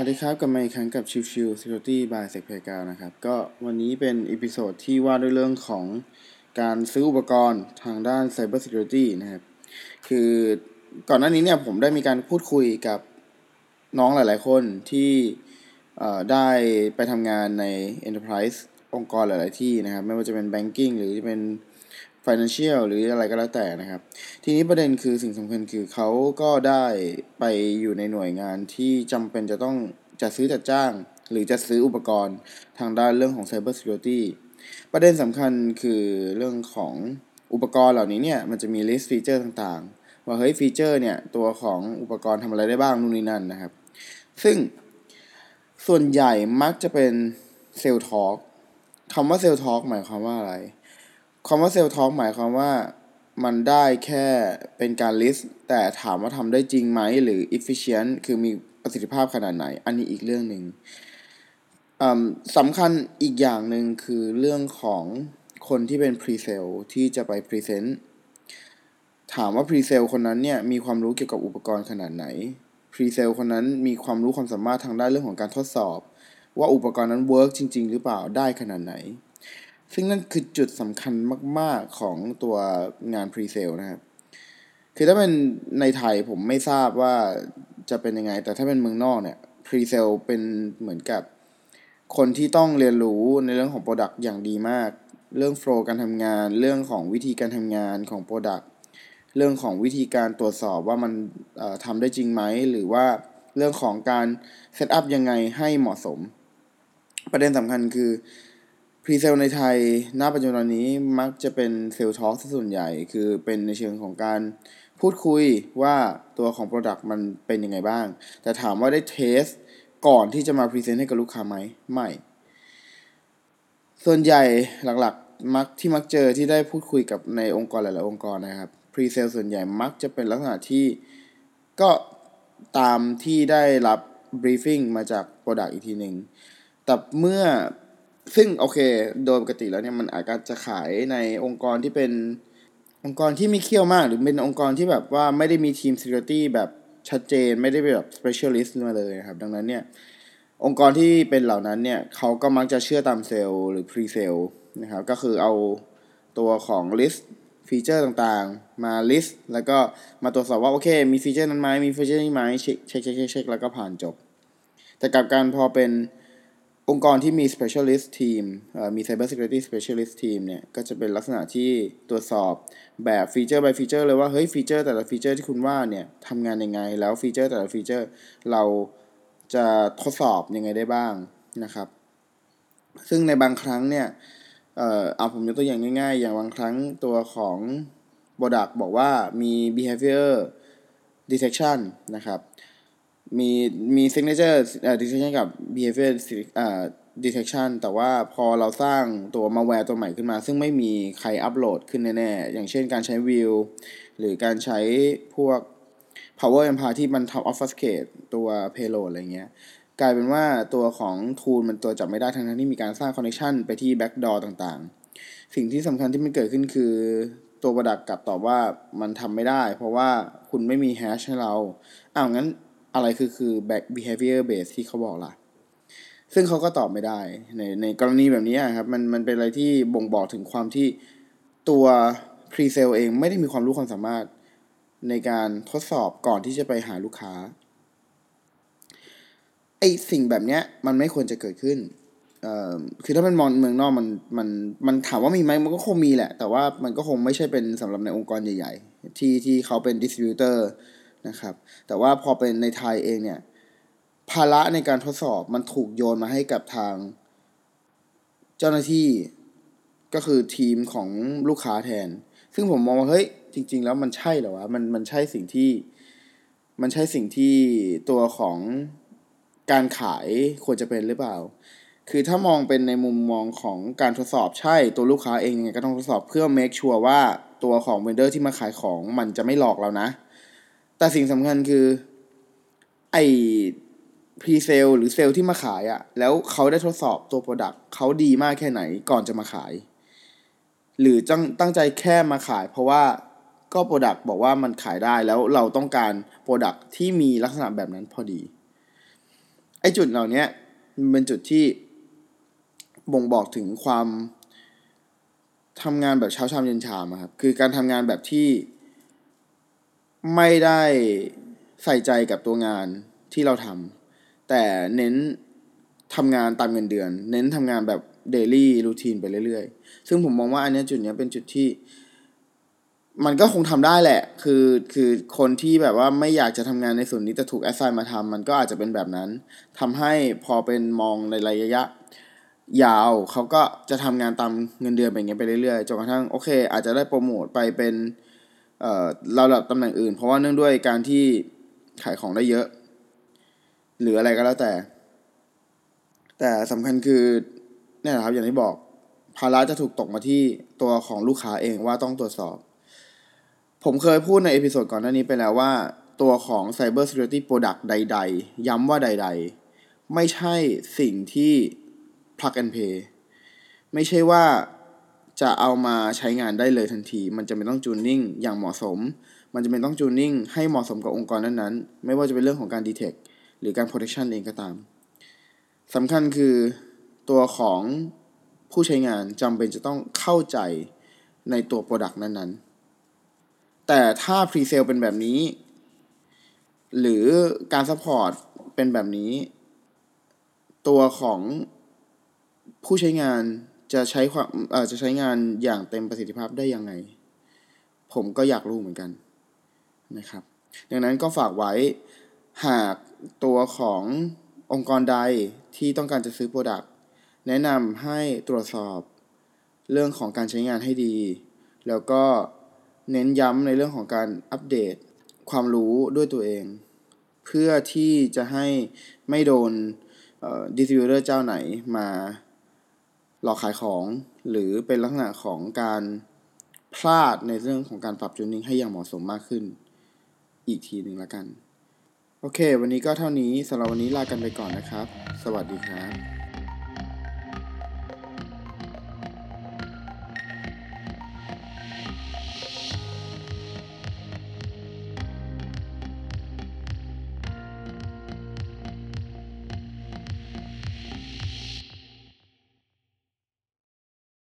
วัสดีครับกลับมาอีกครั้งกับชิวชิว Security by s e c p a y นะครับ ก็วันนี้เป็น episode ที่ว่าด้วยเรื่องของการซื้ออุปกรณ์ทางด้าน Cyber Security นะครับ คือก่อนหน้านี้เนี่ยผมได้มีการพูดคุยกับน้องหลายๆคนที่ได้ไปทำงานใน Enterprise องค์กรหลาย ๆ ที่นะครับ ไม่ว่าจะเป็น Banking หรือจะเป็น financial หรืออะไรก็แล้วแต่นะครับ ทีนี้ประเด็นคือสิ่งสำคัญคือเขาก็ได้ไปอยู่ในหน่วยงานที่จำเป็นจะต้องจัดซื้อจัดจ้าง หรือจะซื้ออุปกรณ์ทางด้านเรื่องของ cyber security ประเด็นสำคัญคือเรื่องของอุปกรณ์เหล่านี้เนี่ยมันจะมี list feature ต่างๆ ว่าเฮ้ย feature เนี่ยตัวของอุปกรณ์ทำอะไรได้บ้างนู่นนี่นั่นนะครับ ซึ่งส่วนใหญ่มักจะเป็น sales talk คำว่า sales talk หมายความว่าอะไร คำว่าเซลล์ท็อกหมายความว่ามันได้แค่เป็นการลิสต์แต่ถามว่าทำได้จริงไหมหรือ efficient คือมีประสิทธิภาพขนาดไหน อันนี้อีกเรื่องหนึ่งสำคัญอีกอย่างหนึ่งคือเรื่องของคนที่เป็น pre-sale ที่จะไป present ถามว่า pre-sale คนนั้นเนี่ยมีความรู้เกี่ยวกับอุปกรณ์ขนาดไหน pre-sale คนนั้นมีความรู้ความสามารถทางด้านเรื่องของการทดสอบ ว่าอุปกรณ์นั้น work จริง ๆ หรือเปล่าได้ขนาดไหน ซึ่งนั่นคือจุดสำคัญมาก ๆของตัวงาน presale นะครับ คือถ้าเป็นในไทยผมไม่ทราบว่าจะเป็นยังไง แต่ถ้าเป็นเมืองนอกเนี่ย presale เป็นเหมือนกับคนที่ต้องเรียนรู้ในเรื่องของ Product อย่างดีมาก เรื่อง flow การทำงาน เรื่องของวิธีการทำงานของ Product เรื่องของวิธีการตรวจสอบว่ามันทำได้จริงไหม หรือว่าเรื่องของการ setup ยังไงให้เหมาะสม ประเด็นสำคัญคือ presale ในไทยณปัจจุบันนี้มักจะเป็น sales talk ส่วนใหญ่ คือเป็นในเชิงของการพูดคุยว่าตัวของ Product มันเป็นยังไงบ้าง แต่ถามว่าได้ test ก่อนที่จะมา present ให้กับลูกค้าไหม ไม่ ส่วนใหญ่หลักๆ มักที่มักเจอที่ได้พูดคุยกับในองค์กรหลายๆ องค์กรนะครับ presale ส่วนใหญ่มักจะเป็นลักษณะที่ก็ตามที่ได้รับบรีฟิ้งมาจาก Product อีกทีหนึ่งแต่เมื่อ ซึ่งโอเค โดยปกติแล้วเนี่ยมันอาจจะขายในองค์กรที่เป็นองค์กรที่ไม่เขี้ยวมาก หรือเป็นองค์กรที่แบบว่าไม่ได้มีทีม security แบบชัดเจนไม่ได้เป็นแบบ specialist มาเลยครับ ดังนั้นเนี่ย องค์กรที่เป็นเหล่านั้นเนี่ยเขาก็มักจะเชื่อตามเซลล์หรือ pre sale นะครับ ก็คือเอาตัวของ list feature ต่างๆ มา list แล้วก็มาตรวจสอบว่า โอเค มี feature นั้นไหมมี feature นี้ไหมเช็คเช็คเช็คเช็คแล้วก็ผ่านจบ แต่กับการพอเป็น องค์กรที่มี specialist team มี cyber security specialist team เนี่ย ก็จะเป็นลักษณะที่ตรวจสอบแบบฟีเจอร์ by ฟีเจอร์เลยว่า เฮ้ย feature แต่ละ feature ที่คุณว่าเนี่ยทำงานยังไง แล้ว feature แต่ละ feature เราจะทดสอบยังไงได้บ้างนะครับ ซึ่งในบางครั้งเนี่ย เอ่อเอาผมยกตัวอย่างง่ายๆ อย่างบางครั้งตัวของ Product บอกว่ามี behavior detection นะครับ มีมี signature detection กับ behavior detection แต่ว่าพอเราสร้างตัว malware ตัวใหม่ขึ้นมา ซึ่งไม่มีใครอัปโหลดขึ้นแน่ๆ อย่างเช่นการใช้ view หรือการใช้พวก power a m p i r e ที่มันทำ obfuscate ตัว payload อะไรเงี้ย กลายเป็นว่าตัวของ tool มันตัวจับไม่ได้ทั้งที่มีการสร้าง connection ไปที่ backdoor ต่างๆ สิ่งที่สำคัญที่มันเกิดขึ้นคือตัวประดักกลับตอบว่ามันทำไม่ได้ เพราะว่าคุณไม่มี hash ให้เราอ้าวงั้น อะไรคือคือ back behavior base ที่เขาบอกล่ะ ซึ่งเขาก็ตอบไม่ได้ ในในกรณีแบบนี้ครับ มันมันเป็นอะไรที่บ่งบอกถึงความที่ตัว pre sale เองไม่ได้มีความรู้ความสามารถในการทดสอบก่อนที่จะไปหาลูกค้าไอสิ่งแบบเนี้ยมันไม่ควรจะเกิดขึ้น เอ่อ คือถ้าเป็นมองเมืองนอกมันมันมันถามว่ามีไหมมันก็คงมีแหละ แต่ว่ามันก็คงไม่ใช่เป็นสำหรับในองค์กรใหญ่ ๆ ที่ที่เขาเป็นดิสติบิวเตอร์ นะครับ แต่ว่าพอเป็นในไทยเองเนี่ยภาระในการทดสอบมันถูกโยนมาให้กับทาง เจ้าหน้าที่ก็คือทีมของลูกค้าแทน ซึ่งผมมองว่าเฮ้ยจริง ๆ แล้วมันใช่เหรอวะมันมันใช่สิ่งที่ มันใช่สิ่งที่ตัวของการขายควรจะเป็นหรือเปล่า คือถ้ามองเป็นในมุมมองของการทดสอบใช่ตัวลูกค้าเองยังไงก็ต้องทดสอบเพื่อ make sure ว่าตัวของ vendor ที่มาขายของมันจะไม่หลอกเรานะ แต่สิ่งสำคัญคือ ไอ presale หรือเซลที่มาขายอะ่ะแล้วเขาได้ทดสอบตัว product เขาดีมากแค่ไหนก่อนจะมาขาย หรือตั้งตั้งใจแค่มาขาย เพราะว่าก็ product บอกว่ามันขายได้แล้วเราต้องการ product ที่มีลักษณะแบบนั้นพอดีไอจุดเหล่านี้มันเป็นจุดที่บ่งบอกถึงความทำงานแบบเช้าชามเย็นชามครับคือการทำงานแบบที่ ไม่ได้ใส่ใจกับตัวงานที่เราทำแต่เน้นทำงานตามเงินเดือน เน้นทำงานแบบเดลี่รูทีนไปเรื่อยๆ ซึ่งผมมองว่าอันนี้จุดนี้เป็นจุดที่ มันก็คงทำได้แหละ คือคือคนที่แบบว่าไม่อยากจะทำงานในส่วนนี้แต่ถูกแอสไซน์มาทำมันก็อาจจะเป็นแบบนั้นทำให้พอเป็นมองในระยะ ยาวเขาก็จะทำงานตามเงินเดือนไปอย่างเงี้ยไปเรื่อยๆจนกระทั่งโอเค อาจจะได้โปรโมทไปเป็น ระดับตำแหน่งอื่น เพราะว่าเนื่องด้วยการที่ขายของได้เยอะ หรืออะไรก็แล้วแต่ แต่สำคัญคือเนี่ยแหละครับอย่างที่บอกภาระจะถูกตกมาที่ตัวของลูกค้าเองว่าต้องตรวจสอบ ผมเคยพูดในเอพิโซดก่อนหน้านี้ไปแล้วว่า ตัวของ Cyber Security Product ใด ๆ ย้ำว่าใด ๆ ไม่ใช่สิ่งที่ plug and play ไม่ใช่ว่า จะเอามาใช้งานได้เลยทันที มันจะเป็นต้องจูนนิ่งอย่างเหมาะสม มันจะเป็นต้องจูนนิ่งให้เหมาะสมกับองค์กรนั้นๆ ไม่ว่าจะเป็นเรื่องของการ detect หรือการ protection เองก็ตามสำคัญคือตัวของผู้ใช้งานจำเป็นจะต้องเข้าใจในตัว product นั้นๆ แต่ถ้า pre-sale เป็นแบบนี้ หรือการ support เป็นแบบนี้ ตัวของผู้ใช้งาน จะใช้ความเอ่อจะใช้งานอย่างเต็มประสิทธิภาพได้ยังไง ผมก็อยากรู้เหมือนกันนะครับ ดังนั้นก็ฝากไว้หากตัวขององค์กรใดที่ต้องการจะซื้อโปรดักต์แนะนำให้ตรวจสอบเรื่องของการใช้งานให้ดี แล้วก็เน้นย้ำในเรื่องของการอัปเดตความรู้ด้วยตัวเอง เพื่อที่จะให้ไม่โดนดิสติบิวเตอร์เจ้าไหนมา หลอกขายของ หรือเป็นลักษณะของการพลาดในเรื่องของการปรับจูนนิ่งให้อย่างเหมาะสมมากขึ้น อีกทีหนึ่งละกัน โอเค วันนี้ก็เท่านี้สำหรับวันนี้ลากันไปก่อนนะครับ สวัสดีครับ